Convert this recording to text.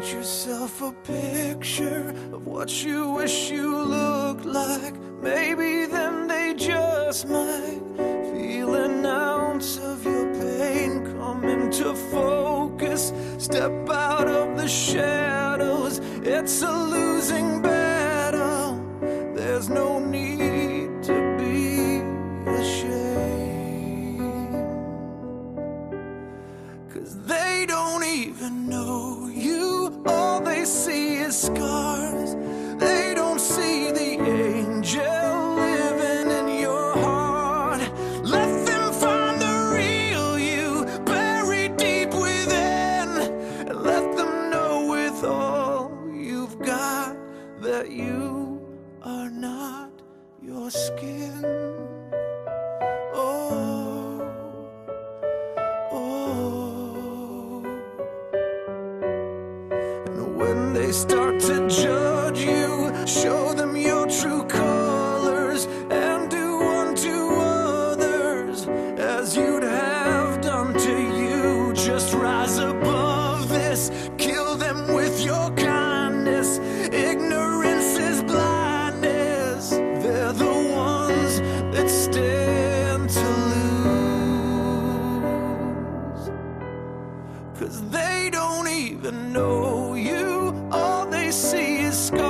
Paint yourself a picture of what you wish you looked like. Maybe then they just might feel an ounce of your pain come into focus. Step out of the shadows, it's a losing battle. There's no they see is scars. They don't see the angel living in your heart. Let them find the real you buried deep within. And let them know with all you've got that you are not your skin. When they start to judge you, show them your true colors and do unto others as you'd have done to you. Just rise above this, kill them with your kindness. Ignorance is blindness. They're the ones that stand to lose. Cause they don't even know see is scarred.